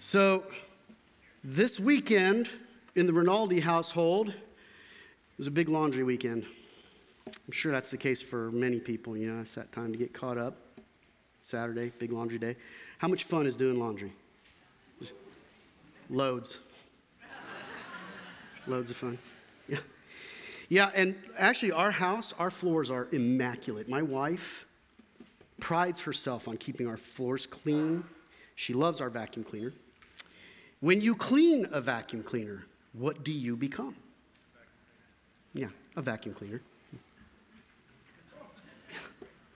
So, this weekend in the Rinaldi household it was a big laundry weekend. I'm sure that's the case for many people. You know, it's that time to get caught up. Saturday, big laundry day. How much fun is doing laundry? Loads. Loads of fun. Yeah. Yeah, and actually, our house, our floors are immaculate. My wife prides herself on keeping our floors clean. She loves our vacuum cleaner. When you clean a vacuum cleaner, what do you become? Yeah, a vacuum cleaner.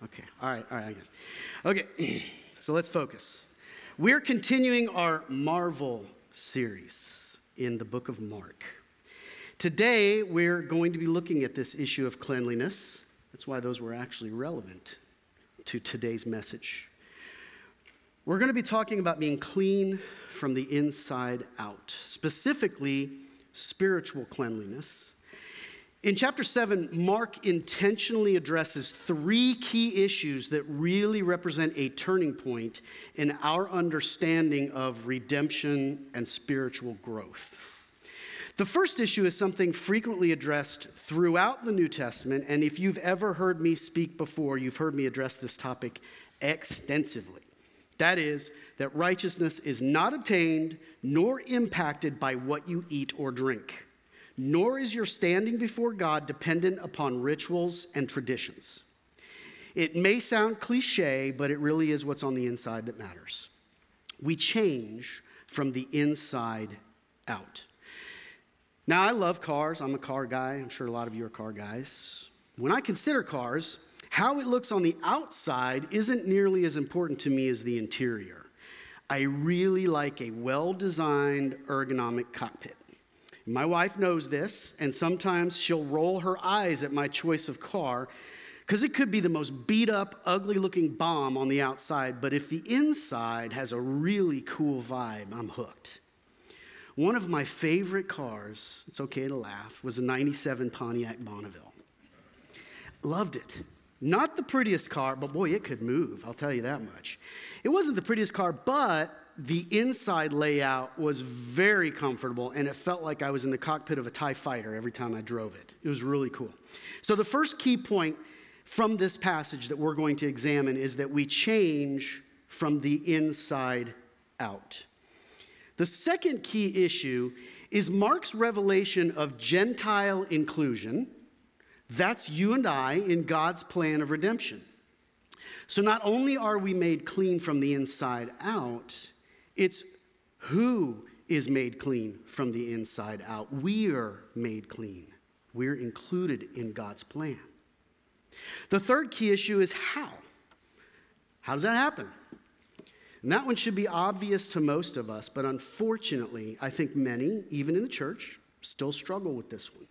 okay, all right, all right, I guess. Okay, so let's focus. We're continuing our Marvel series in the book of Mark. Today, we're going to be looking at this issue of cleanliness. That's why those were actually relevant to today's message. We're going to be talking about being clean from the inside out, specifically spiritual cleanliness. In chapter 7, Mark intentionally addresses three key issues that really represent a turning point in our understanding of redemption and spiritual growth. The first issue is something frequently addressed throughout the New Testament, and if you've ever heard me speak before, you've heard me address this topic extensively. That is, that righteousness is not obtained nor impacted by what you eat or drink, nor is your standing before God dependent upon rituals and traditions. It may sound cliche, but it really is what's on the inside that matters. We change from the inside out. Now, I love cars. I'm a car guy. I'm sure a lot of you are car guys. When I consider cars, how it looks on the outside isn't nearly as important to me as the interior. I really like a well designed ergonomic cockpit. My wife knows this, and sometimes she'll roll her eyes at my choice of car because it could be the most beat up, ugly looking bomb on the outside, but if the inside has a really cool vibe, I'm hooked. One of my favorite cars, it's okay to laugh, was a 97 Pontiac Bonneville. Loved it. Not the prettiest car, but boy, it could move, I'll tell you that much. It wasn't the prettiest car, but the inside layout was very comfortable and it felt like I was in the cockpit of a TIE fighter every time I drove it. It was really cool. So, the first key point from this passage that we're going to examine is that we change from the inside out. The second key issue is Mark's revelation of Gentile inclusion. That's you and I in God's plan of redemption. So not only are we made clean from the inside out, it's who is made clean from the inside out. We're made clean. We're included in God's plan. The third key issue is how. How does that happen? And that one should be obvious to most of us, but unfortunately, I think many, even in the church, still struggle with this one.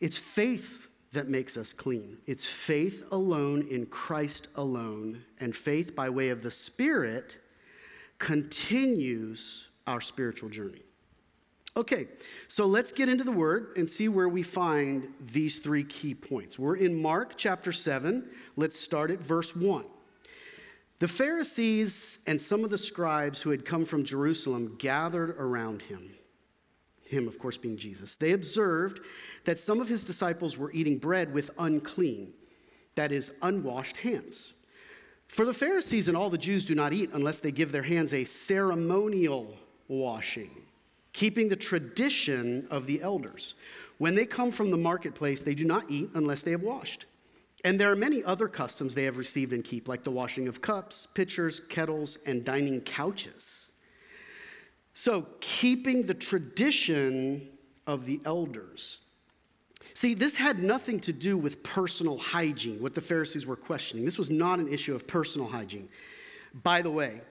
It's faith that makes us clean. It's faith alone in Christ alone, and faith by way of the Spirit continues our spiritual journey. Okay, so let's get into the word and see where we find these three key points. We're in Mark chapter 7. Let's start at verse 1. The Pharisees and some of the scribes who had come from Jerusalem gathered around him, him, of course, being Jesus. They observed that some of his disciples were eating bread with unclean, that is, unwashed hands. For the Pharisees and all the Jews do not eat unless they give their hands a ceremonial washing, keeping the tradition of the elders. When they come from the marketplace, they do not eat unless they have washed. And there are many other customs they have received and keep, like the washing of cups, pitchers, kettles, and dining couches. So, keeping the tradition of the elders. See, this had nothing to do with personal hygiene, what the Pharisees were questioning. This was not an issue of personal hygiene. By the way,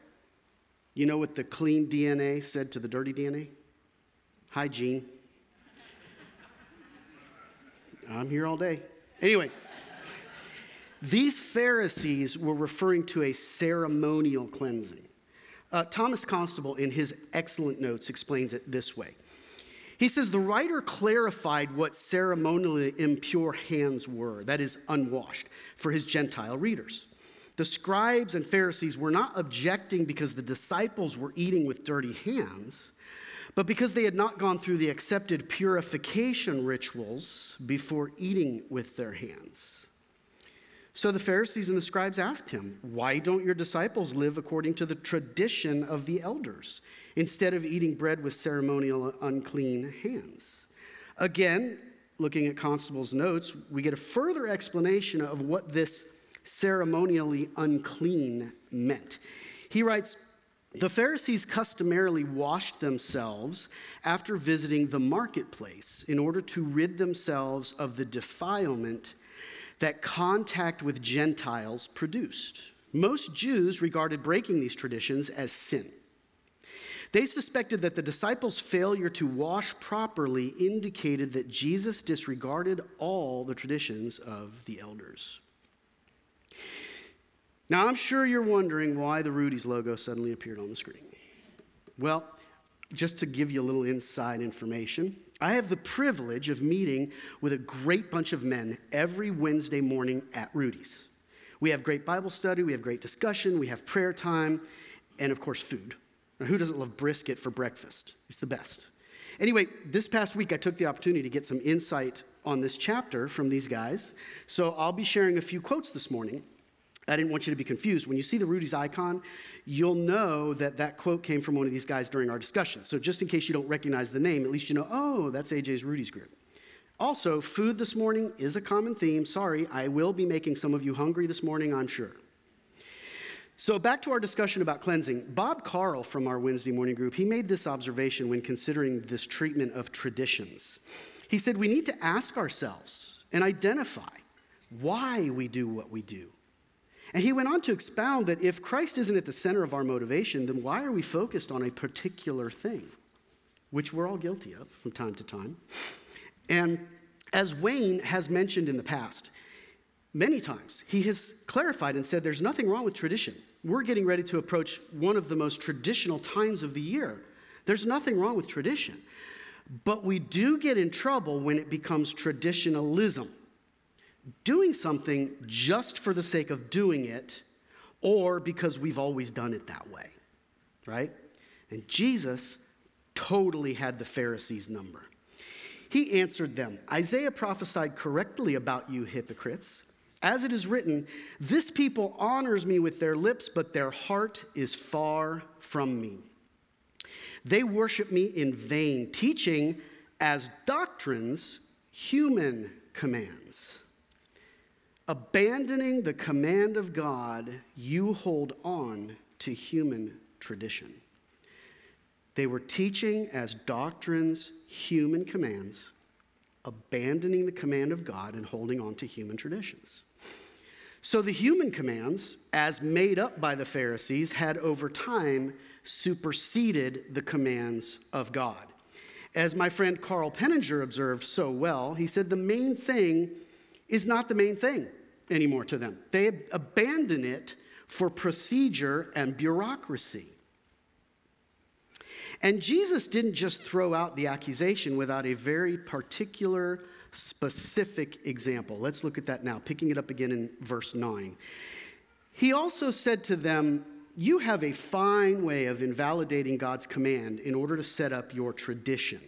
you know what the clean DNA said to the dirty DNA? Hygiene. I'm here all day. Anyway. These Pharisees were referring to a ceremonial cleansing. Uh, Thomas Constable, in his excellent notes, explains it this way. He says the writer clarified what ceremonially impure hands were, that is, unwashed, for his Gentile readers. The scribes and Pharisees were not objecting because the disciples were eating with dirty hands, but because they had not gone through the accepted purification rituals before eating with their hands. So the Pharisees and the scribes asked him, Why don't your disciples live according to the tradition of the elders instead of eating bread with ceremonial unclean hands? Again, looking at Constable's notes, we get a further explanation of what this ceremonially unclean meant. He writes, the Pharisees customarily washed themselves after visiting the marketplace in order to rid themselves of the defilement that contact with Gentiles produced. Most Jews regarded breaking these traditions as sin. They suspected that the disciples' failure to wash properly indicated that Jesus disregarded all the traditions of the elders. Now, I'm sure you're wondering why the Rudy's logo suddenly appeared on the screen. Well, just to give you a little inside information, I have the privilege of meeting with a great bunch of men every Wednesday morning at Rudy's. We have great Bible study, we have great discussion, we have prayer time, and of course, food. Now, who doesn't love brisket for breakfast? It's the best. Anyway, this past week I took the opportunity to get some insight on this chapter from these guys. So I'll be sharing a few quotes this morning. I didn't want you to be confused. When you see the Rudy's icon, you'll know that that quote came from one of these guys during our discussion. So just in case you don't recognize the name, at least you know, oh, that's AJ's Rudy's group. Also, food this morning is a common theme. Sorry, I will be making some of you hungry this morning, I'm sure. So, back to our discussion about cleansing. Bob Carl from our Wednesday morning group, he made this observation when considering this treatment of traditions. He said, We need to ask ourselves and identify why we do what we do. And he went on to expound that if Christ isn't at the center of our motivation, then why are we focused on a particular thing, which we're all guilty of from time to time? And as Wayne has mentioned in the past, many times, he has clarified and said there's nothing wrong with tradition. We're getting ready to approach one of the most traditional times of the year. There's nothing wrong with tradition. But we do get in trouble when it becomes traditionalism. Doing something just for the sake of doing it, or because we've always done it that way, right? And Jesus totally had the Pharisees' number. He answered them Isaiah prophesied correctly about you, hypocrites. As it is written, this people honors me with their lips, but their heart is far from me. They worship me in vain, teaching as doctrines human commands. Abandoning the command of God, you hold on to human tradition. They were teaching as doctrines human commands, abandoning the command of God and holding on to human traditions. So the human commands, as made up by the Pharisees, had over time superseded the commands of God. As my friend Carl Penninger observed so well, he said the main thing is not the main thing anymore to them. They abandon it for procedure and bureaucracy. And Jesus didn't just throw out the accusation without a very particular specific example. Let's look at that now, picking it up again in verse 9. He also said to them, You have a fine way of invalidating God's command in order to set up your tradition.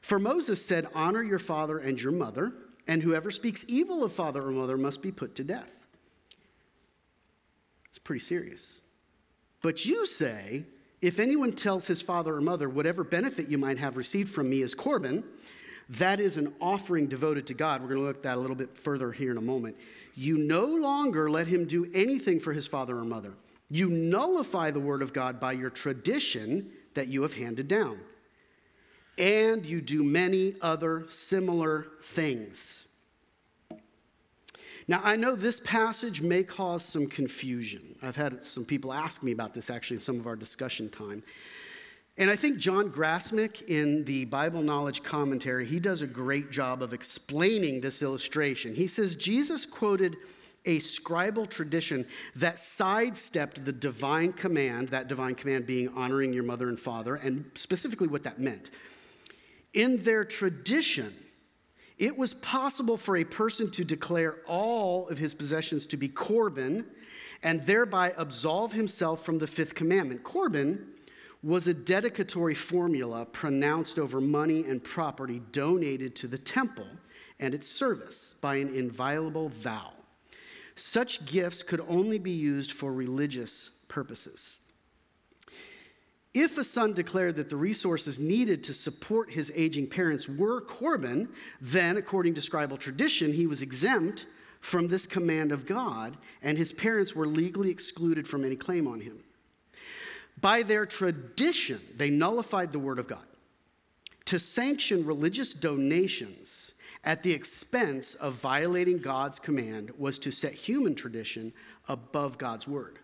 For Moses said, Honor your father and your mother, and whoever speaks evil of father or mother must be put to death. It's pretty serious. But you say, if anyone tells his father or mother, whatever benefit you might have received from me is Corban, that is an offering devoted to God. We're going to look at that a little bit further here in a moment. You no longer let him do anything for his father or mother. You nullify the word of God by your tradition that you have handed down. And you do many other similar things. Now, I know this passage may cause some confusion. I've had some people ask me about this actually in some of our discussion time. And I think John Grassmick in the Bible Knowledge Commentary, he does a great job of explaining this illustration. He says Jesus quoted a scribal tradition that sidestepped the divine command, that divine command being honoring your mother and father, and specifically what that meant. In their tradition, it was possible for a person to declare all of his possessions to be Corban and thereby absolve himself from the fifth commandment. Corban was a dedicatory formula pronounced over money and property donated to the temple and its service by an inviolable vow. Such gifts could only be used for religious purposes. If a son declared that the resources needed to support his aging parents were Corban, then, according to scribal tradition, he was exempt from this command of God, and his parents were legally excluded from any claim on him. By their tradition, they nullified the word of God. To sanction religious donations at the expense of violating God's command was to set human tradition above God's word.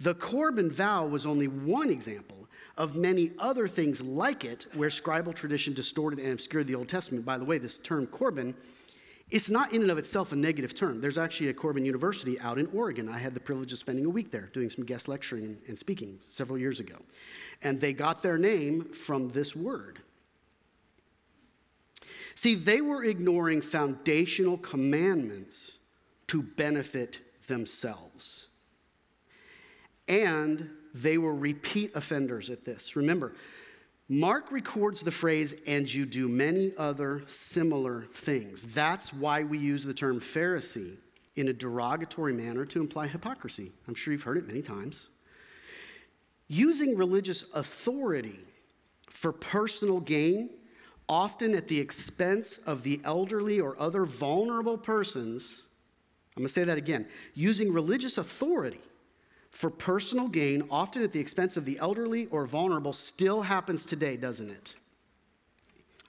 The Corban vow was only one example of many other things like it where scribal tradition distorted and obscured the Old Testament. By the way, this term Corban, it's not in and of itself a negative term. There's actually a Corban University out in Oregon. I had the privilege of spending a week there doing some guest lecturing and speaking several years ago. And they got their name from this word. See, they were ignoring foundational commandments to benefit themselves. And they were repeat offenders at this. Remember, Mark records the phrase, and you do many other similar things. That's why we use the term Pharisee in a derogatory manner to imply hypocrisy. I'm sure you've heard it many times. Using religious authority for personal gain, often at the expense of the elderly or other vulnerable persons, I'm gonna say that again. Using religious authority for personal gain, often at the expense of the elderly or vulnerable, still happens today, doesn't it?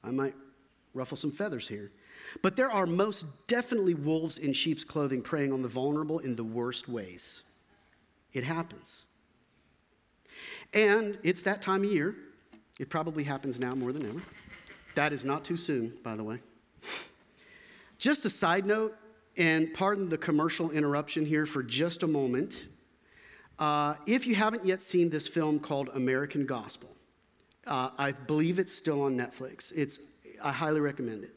I might ruffle some feathers here. But there are most definitely wolves in sheep's clothing preying on the vulnerable in the worst ways. It happens. And it's that time of year. It probably happens now more than ever. That is not too soon, by the way. Just a side note, and pardon the commercial interruption here for just a moment. Uh, if you haven't yet seen this film called American Gospel, uh, I believe it's still on Netflix. It's, I highly recommend it.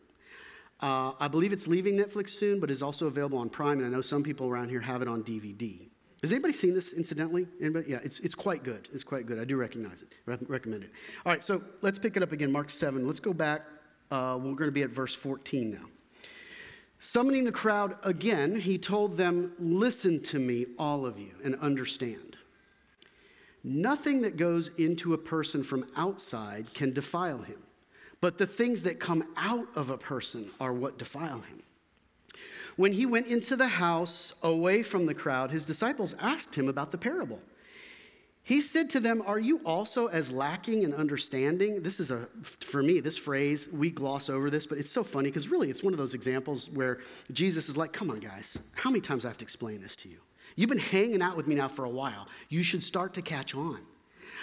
Uh, I believe it's leaving Netflix soon, but is also available on Prime, and I know some people around here have it on DVD. Has anybody seen this incidentally? Anybody? Yeah, it's, it's quite good. It's quite good. I do recognize it, Re- recommend it. All right, so let's pick it up again, Mark 7. Let's go back. Uh, we're going to be at verse 14 now. Summoning the crowd again, he told them, Listen to me, all of you, and understand. Nothing that goes into a person from outside can defile him, but the things that come out of a person are what defile him. When he went into the house away from the crowd, his disciples asked him about the parable. He said to them, Are you also as lacking in understanding? This is a, for me, this phrase, we gloss over this, but it's so funny because really it's one of those examples where Jesus is like, Come on, guys, how many times I have to explain this to you? You've been hanging out with me now for a while. You should start to catch on.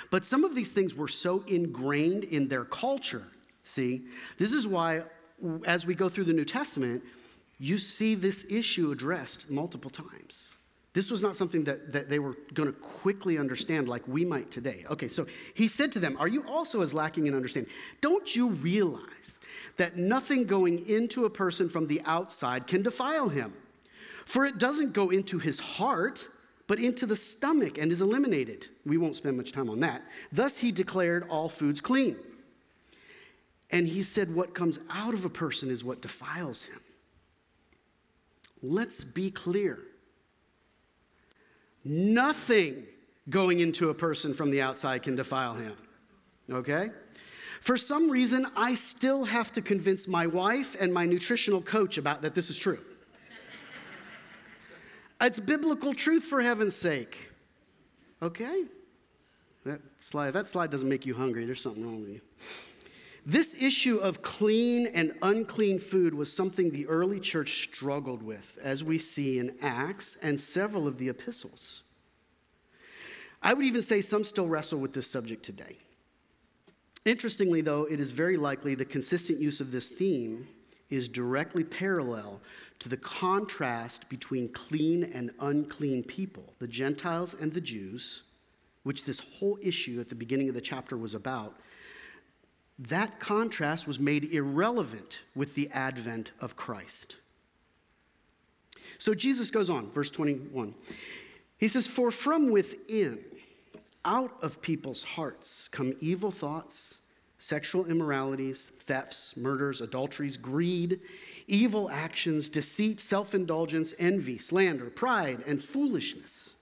But some of these things were so ingrained in their culture. See, this is why as we go through the New Testament, you see this issue addressed multiple times. This was not something that, that they were going to quickly understand like we might today. Okay, so he said to them, Are you also as lacking in understanding? Don't you realize that nothing going into a person from the outside can defile him? For it doesn't go into his heart, but into the stomach and is eliminated. We won't spend much time on that. Thus, he declared all foods clean. And he said, What comes out of a person is what defiles him. Let's be clear. Nothing going into a person from the outside can defile him. Okay? For some reason, I still have to convince my wife and my nutritional coach about that this is true. it's biblical truth for heaven's sake. Okay? That slide, that slide doesn't make you hungry. There's something wrong with you. This issue of clean and unclean food was something the early church struggled with, as we see in Acts and several of the epistles. I would even say some still wrestle with this subject today. Interestingly, though, it is very likely the consistent use of this theme is directly parallel to the contrast between clean and unclean people, the Gentiles and the Jews, which this whole issue at the beginning of the chapter was about that contrast was made irrelevant with the advent of Christ. So Jesus goes on, verse 21. He says, For from within, out of people's hearts, come evil thoughts, sexual immoralities, thefts, murders, adulteries, greed, evil actions, deceit, self indulgence, envy, slander, pride, and foolishness.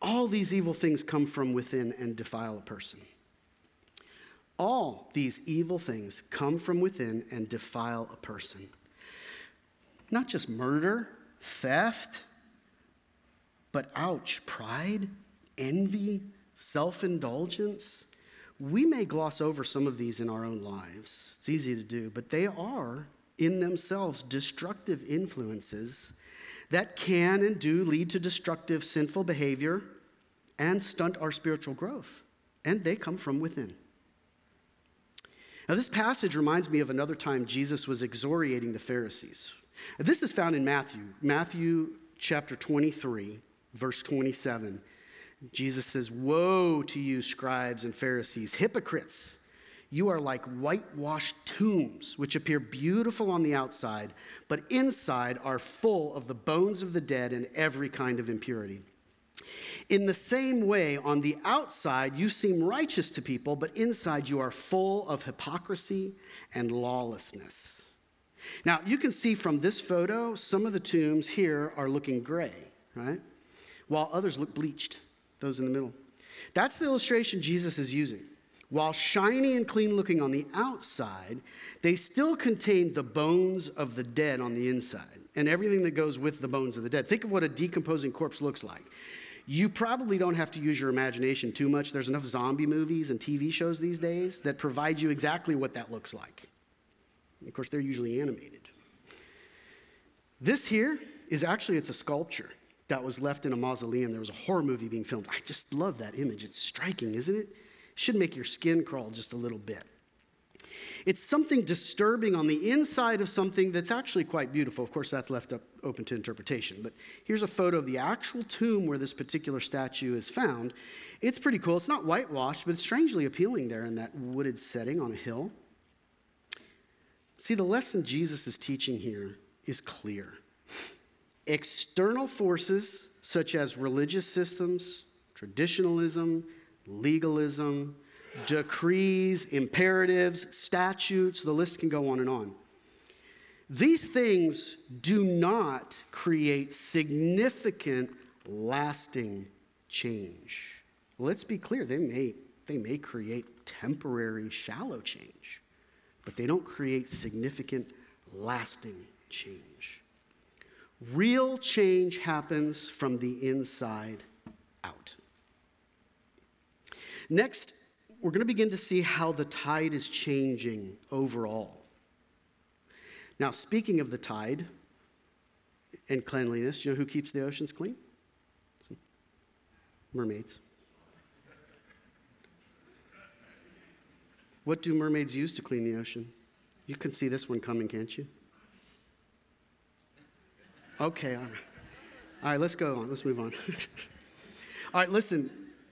All these evil things come from within and defile a person. All these evil things come from within and defile a person. Not just murder, theft, but ouch, pride, envy, self indulgence. We may gloss over some of these in our own lives. It's easy to do, but they are in themselves destructive influences that can and do lead to destructive sinful behavior and stunt our spiritual growth. And they come from within. Now, this passage reminds me of another time Jesus was excoriating the Pharisees. This is found in Matthew, Matthew chapter 23, verse 27. Jesus says, Woe to you, scribes and Pharisees, hypocrites! You are like whitewashed tombs, which appear beautiful on the outside, but inside are full of the bones of the dead and every kind of impurity. In the same way, on the outside, you seem righteous to people, but inside you are full of hypocrisy and lawlessness. Now, you can see from this photo, some of the tombs here are looking gray, right? While others look bleached, those in the middle. That's the illustration Jesus is using. While shiny and clean looking on the outside, they still contain the bones of the dead on the inside and everything that goes with the bones of the dead. Think of what a decomposing corpse looks like. You probably don't have to use your imagination too much. There's enough zombie movies and TV shows these days that provide you exactly what that looks like. Of course, they're usually animated. This here is actually it's a sculpture that was left in a mausoleum. There was a horror movie being filmed. I just love that image. It's striking, isn't it? it should make your skin crawl just a little bit. It's something disturbing on the inside of something that's actually quite beautiful. Of course, that's left up open to interpretation. But here's a photo of the actual tomb where this particular statue is found. It's pretty cool. It's not whitewashed, but it's strangely appealing there in that wooded setting on a hill. See, the lesson Jesus is teaching here is clear. External forces such as religious systems, traditionalism, legalism, decrees, imperatives, statutes, the list can go on and on. These things do not create significant, lasting change. Let's be clear, they may, they may create temporary, shallow change, but they don't create significant, lasting change. Real change happens from the inside out. Next, we're going to begin to see how the tide is changing overall. Now, speaking of the tide and cleanliness, you know who keeps the oceans clean? Mermaids. What do mermaids use to clean the ocean? You can see this one coming, can't you? Okay, all right. All right, let's go on. Let's move on. all right, listen,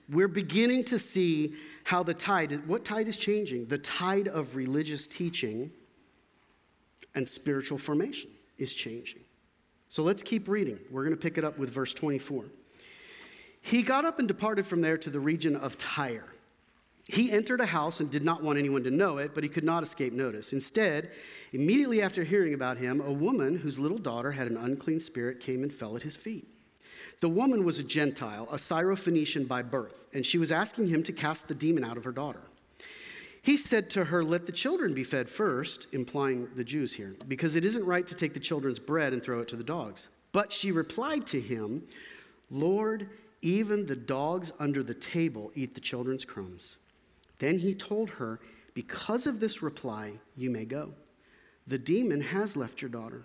we're beginning to see how the tide, what tide is changing? The tide of religious teaching and spiritual formation is changing. So let's keep reading. We're going to pick it up with verse 24. He got up and departed from there to the region of Tyre. He entered a house and did not want anyone to know it, but he could not escape notice. Instead, immediately after hearing about him, a woman whose little daughter had an unclean spirit came and fell at his feet. The woman was a Gentile, a Syrophoenician by birth, and she was asking him to cast the demon out of her daughter. He said to her, Let the children be fed first, implying the Jews here, because it isn't right to take the children's bread and throw it to the dogs. But she replied to him, Lord, even the dogs under the table eat the children's crumbs. Then he told her, Because of this reply, you may go. The demon has left your daughter.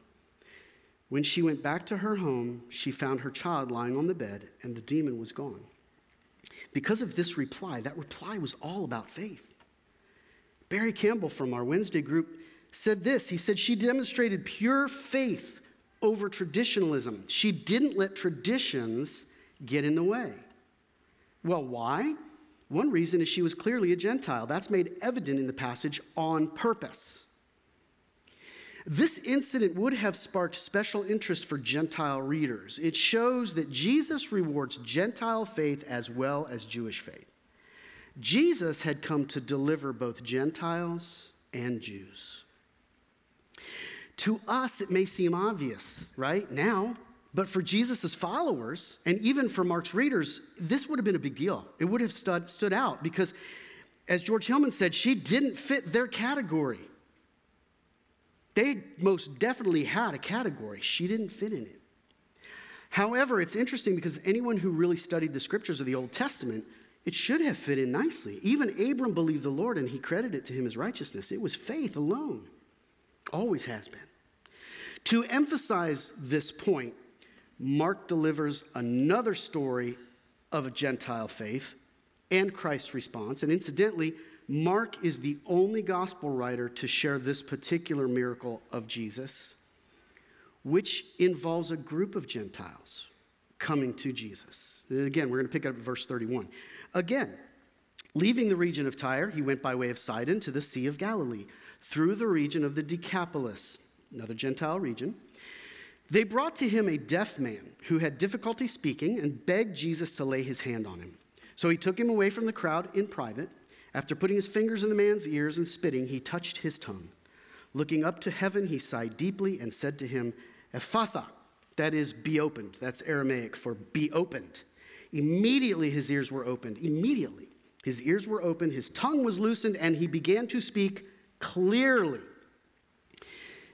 When she went back to her home, she found her child lying on the bed, and the demon was gone. Because of this reply, that reply was all about faith. Barry Campbell from our Wednesday group said this He said, She demonstrated pure faith over traditionalism. She didn't let traditions get in the way. Well, why? One reason is she was clearly a Gentile. That's made evident in the passage on purpose. This incident would have sparked special interest for Gentile readers. It shows that Jesus rewards Gentile faith as well as Jewish faith. Jesus had come to deliver both Gentiles and Jews. To us, it may seem obvious, right? Now, but for Jesus' followers, and even for Mark's readers, this would have been a big deal. It would have stood, stood out because, as George Hillman said, she didn't fit their category. They most definitely had a category, she didn't fit in it. However, it's interesting because anyone who really studied the scriptures of the Old Testament, it should have fit in nicely. Even Abram believed the Lord and he credited it to him as righteousness. It was faith alone, always has been. To emphasize this point, Mark delivers another story of a Gentile faith and Christ's response. And incidentally, Mark is the only gospel writer to share this particular miracle of Jesus, which involves a group of Gentiles coming to Jesus. Again, we're going to pick up verse 31. Again, leaving the region of Tyre, he went by way of Sidon to the Sea of Galilee, through the region of the Decapolis, another Gentile region. They brought to him a deaf man who had difficulty speaking and begged Jesus to lay his hand on him. So he took him away from the crowd in private. After putting his fingers in the man's ears and spitting, he touched his tongue. Looking up to heaven, he sighed deeply and said to him, Ephphatha, that is, be opened. That's Aramaic for be opened. Immediately his ears were opened. Immediately his ears were opened, his tongue was loosened, and he began to speak clearly.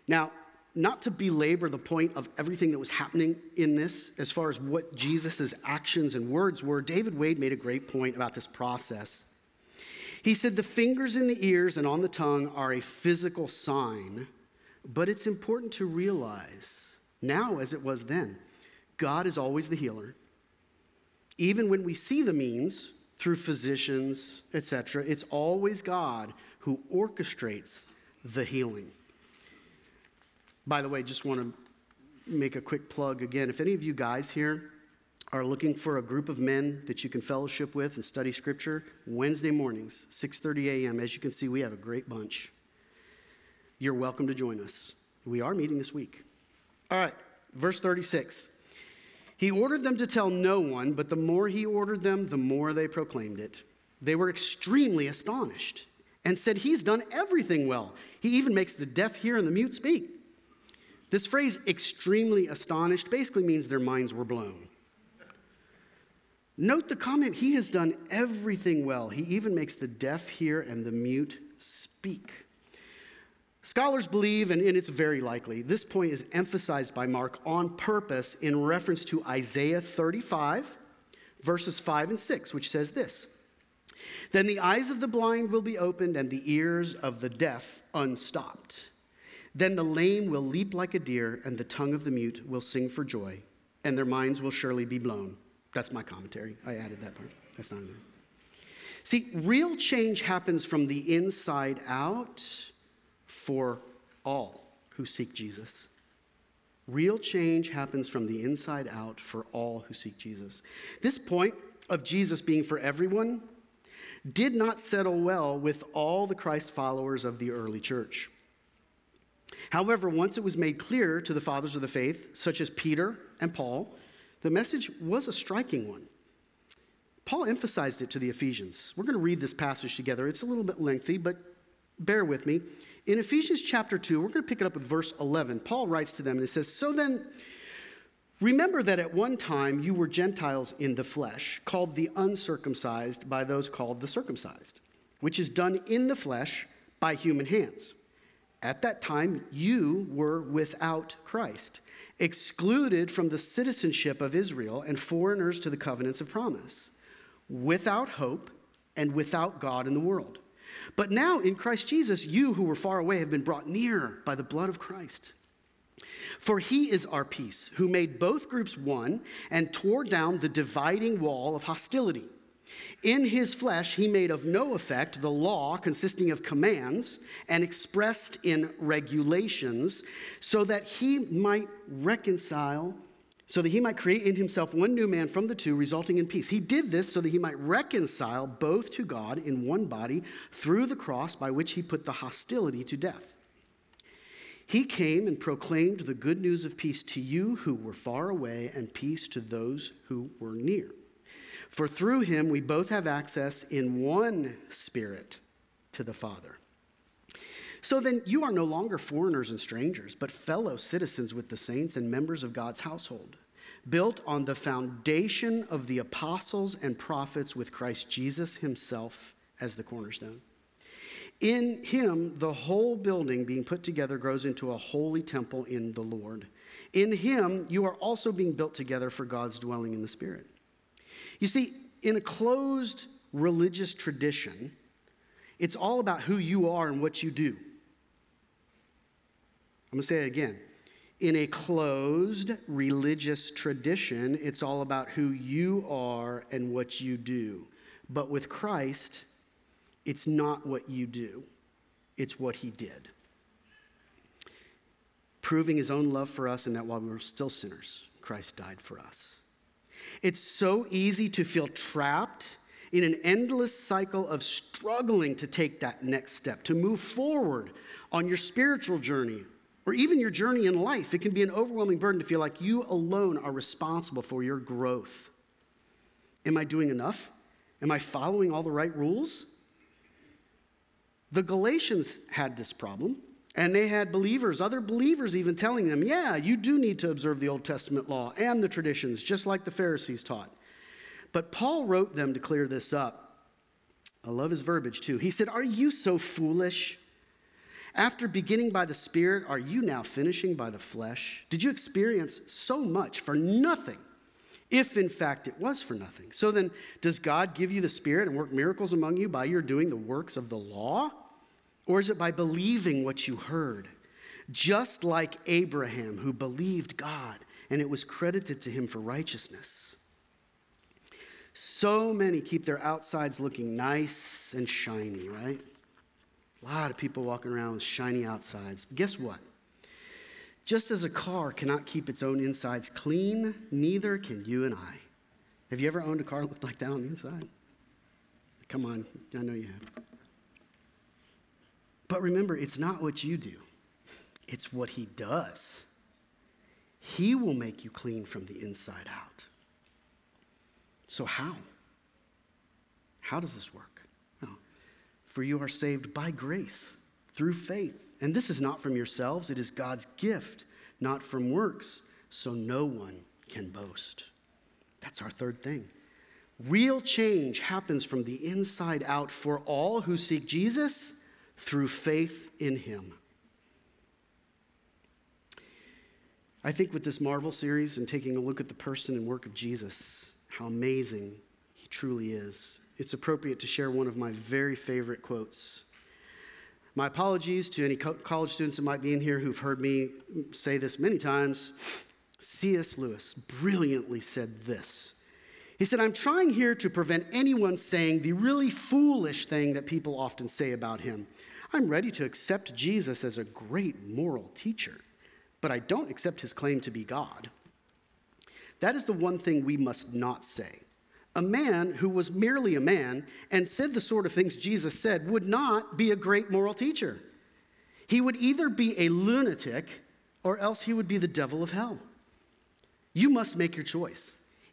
Now, not to belabor the point of everything that was happening in this, as far as what Jesus' actions and words were, David Wade made a great point about this process. He said the fingers in the ears and on the tongue are a physical sign, but it's important to realize now, as it was then, God is always the healer. Even when we see the means through physicians, etc., it's always God who orchestrates the healing. By the way, just want to make a quick plug again. If any of you guys here are looking for a group of men that you can fellowship with and study scripture, Wednesday mornings, 6:30 a.m. As you can see, we have a great bunch. You're welcome to join us. We are meeting this week. All right, verse 36. He ordered them to tell no one, but the more he ordered them, the more they proclaimed it. They were extremely astonished and said, He's done everything well. He even makes the deaf hear and the mute speak. This phrase, extremely astonished, basically means their minds were blown. Note the comment, he has done everything well. He even makes the deaf hear and the mute speak. Scholars believe, and, it's very likely, this point is emphasized by Mark on purpose in reference to Isaiah 35, verses 5 and 6, which says this Then the eyes of the blind will be opened and the ears of the deaf unstopped. Then the lame will leap like a deer, and the tongue of the mute will sing for joy, and their minds will surely be blown. That's my commentary. I added that part. That's not in there. See, real change happens from the inside out for all who seek Jesus. Real change happens from the inside out for all who seek Jesus. This point of Jesus being for everyone did not settle well with all the Christ followers of the early church. However, once it was made clear to the fathers of the faith, such as Peter and Paul, the message was a striking one. Paul emphasized it to the Ephesians. We're going to read this passage together. It's a little bit lengthy, but bear with me. In Ephesians chapter 2, we're going to pick it up with verse 11. Paul writes to them and he says, So then, remember that at one time you were Gentiles in the flesh, called the uncircumcised by those called the circumcised, which is done in the flesh by human hands. At that time, you were without Christ, excluded from the citizenship of Israel and foreigners to the covenants of promise, without hope and without God in the world. But now in Christ Jesus, you who were far away have been brought near by the blood of Christ. For he is our peace, who made both groups one and tore down the dividing wall of hostility in his flesh, he made of no effect the law consisting of commands and expressed in regulations, so that he might reconcile, so that he might create in himself one new man from the two, resulting in peace. He did this so that he might reconcile both to God in one body through the cross by which he put the hostility to death. He came and proclaimed the good news of peace to you who were far away and peace to those who were near. For through him we both have access in one spirit to the Father. So then you are no longer foreigners and strangers, but fellow citizens with the saints and members of God's household, built on the foundation of the apostles and prophets with Christ Jesus himself as the cornerstone. In him, the whole building being put together grows into a holy temple in the Lord. In him, you are also being built together for God's dwelling in the Spirit. You see, in a closed religious tradition, it's all about who you are and what you do. I'm going to say it again. In a closed religious tradition, it's all about who you are and what you do. But with Christ, it's not what you do, it's what he did. Proving his own love for us, and that while we were still sinners, Christ died for us. It's so easy to feel trapped in an endless cycle of struggling to take that next step, to move forward on your spiritual journey or even your journey in life. It can be an overwhelming burden to feel like you alone are responsible for your growth. Am I doing enough? Am I following all the right rules? The Galatians had this problem, and they had believers, other believers even telling them, yeah, you do need to observe the Old Testament law and the traditions, just like the Pharisees taught. But Paul wrote them to clear this up. I love his verbiage too. He said, Are you so foolish? After beginning by the Spirit, are you now finishing by the flesh? Did you experience so much for nothing? if in fact it was for nothing. So then, does God give you the Spirit and work miracles among you by your doing the works of the law? Or is it by believing what you heard? Just like Abraham, who believed God and it was credited to him for righteousness. So many keep their outsides looking nice and shiny, right? A lot of people walking around with shiny outsides. Guess what? Just as a car cannot keep its own insides clean, neither can you and I. Have you ever owned a car that looked like that on the inside? Come on, I know you have. But remember, it's not what you do, it's what He does. He will make you clean from the inside out. So, how? How does this work? Well, for you are saved by grace through faith. And this is not from yourselves, it is God's gift, not from works, so no one can boast. That's our third thing. Real change happens from the inside out for all who seek Jesus through faith in him. I think with this Marvel series and taking a look at the person and work of Jesus, how amazing he truly is, it's appropriate to share one of my very favorite quotes my apologies to any co- college students that might be in here who've heard me say this many times. C.S. Lewis brilliantly said this. He said, I'm trying here to prevent anyone saying the really foolish thing that people often say about him. I'm ready to accept Jesus as a great moral teacher, but I don't accept his claim to be God. That is the one thing we must not say a man who was merely a man and said the sort of things Jesus said would not be a great moral teacher. He would either be a lunatic or else he would be the devil of hell. You must make your choice.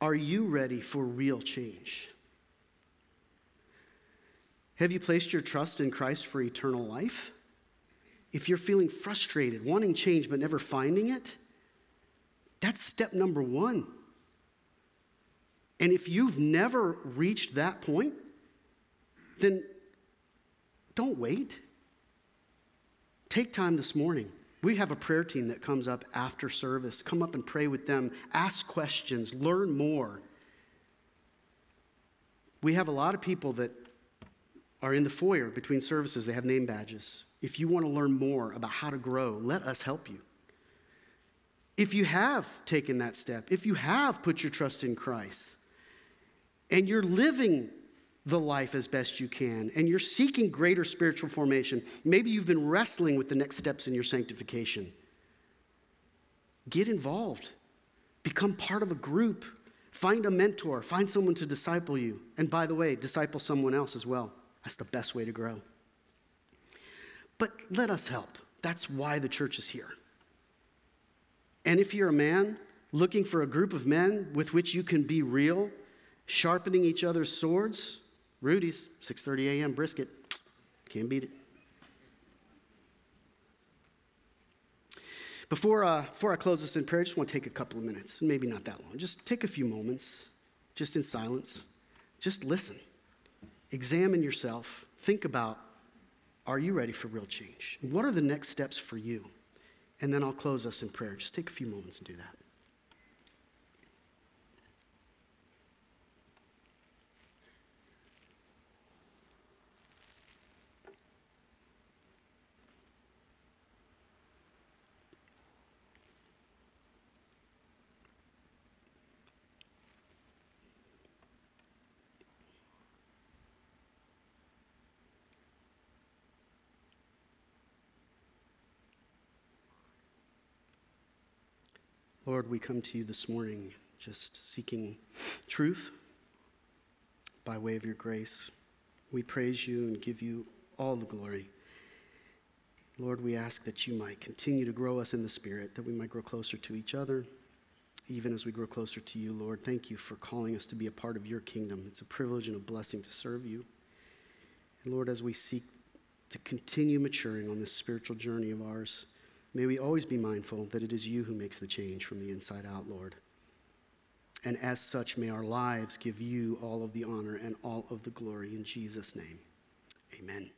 Are you ready for real change? Have you placed your trust in Christ for eternal life? If you're feeling frustrated, wanting change, but never finding it, that's step number one. And if you've never reached that point, then don't wait. Take time this morning. We have a prayer team that comes up after service. Come up and pray with them, ask questions, learn more. We have a lot of people that are in the foyer between services, they have name badges. If you want to learn more about how to grow, let us help you. if you have taken that step, if you have put your trust in Christ, and you're living the life as best you can, and you're seeking greater spiritual formation, maybe you've been wrestling with the next steps in your sanctification. Get involved, become part of a group, find a mentor, find someone to disciple you. And by the way, disciple someone else as well. That's the best way to grow. But let us help. That's why the church is here. And if you're a man looking for a group of men with which you can be real, sharpening each other's swords, Rudy's, 6:30 a.m. brisket. Can't beat it. Before, uh, before I close this in prayer, I just want to take a couple of minutes, maybe not that long. Just take a few moments, just in silence. Just listen. Examine yourself. Think about are you ready for real change? What are the next steps for you? And then I'll close us in prayer. Just take a few moments and do that. Lord, we come to you this morning just seeking truth by way of your grace. We praise you and give you all the glory. Lord, we ask that you might continue to grow us in the Spirit, that we might grow closer to each other, even as we grow closer to you, Lord. Thank you for calling us to be a part of your kingdom. It's a privilege and a blessing to serve you. And Lord, as we seek to continue maturing on this spiritual journey of ours, May we always be mindful that it is you who makes the change from the inside out, Lord. And as such, may our lives give you all of the honor and all of the glory in Jesus' name. Amen.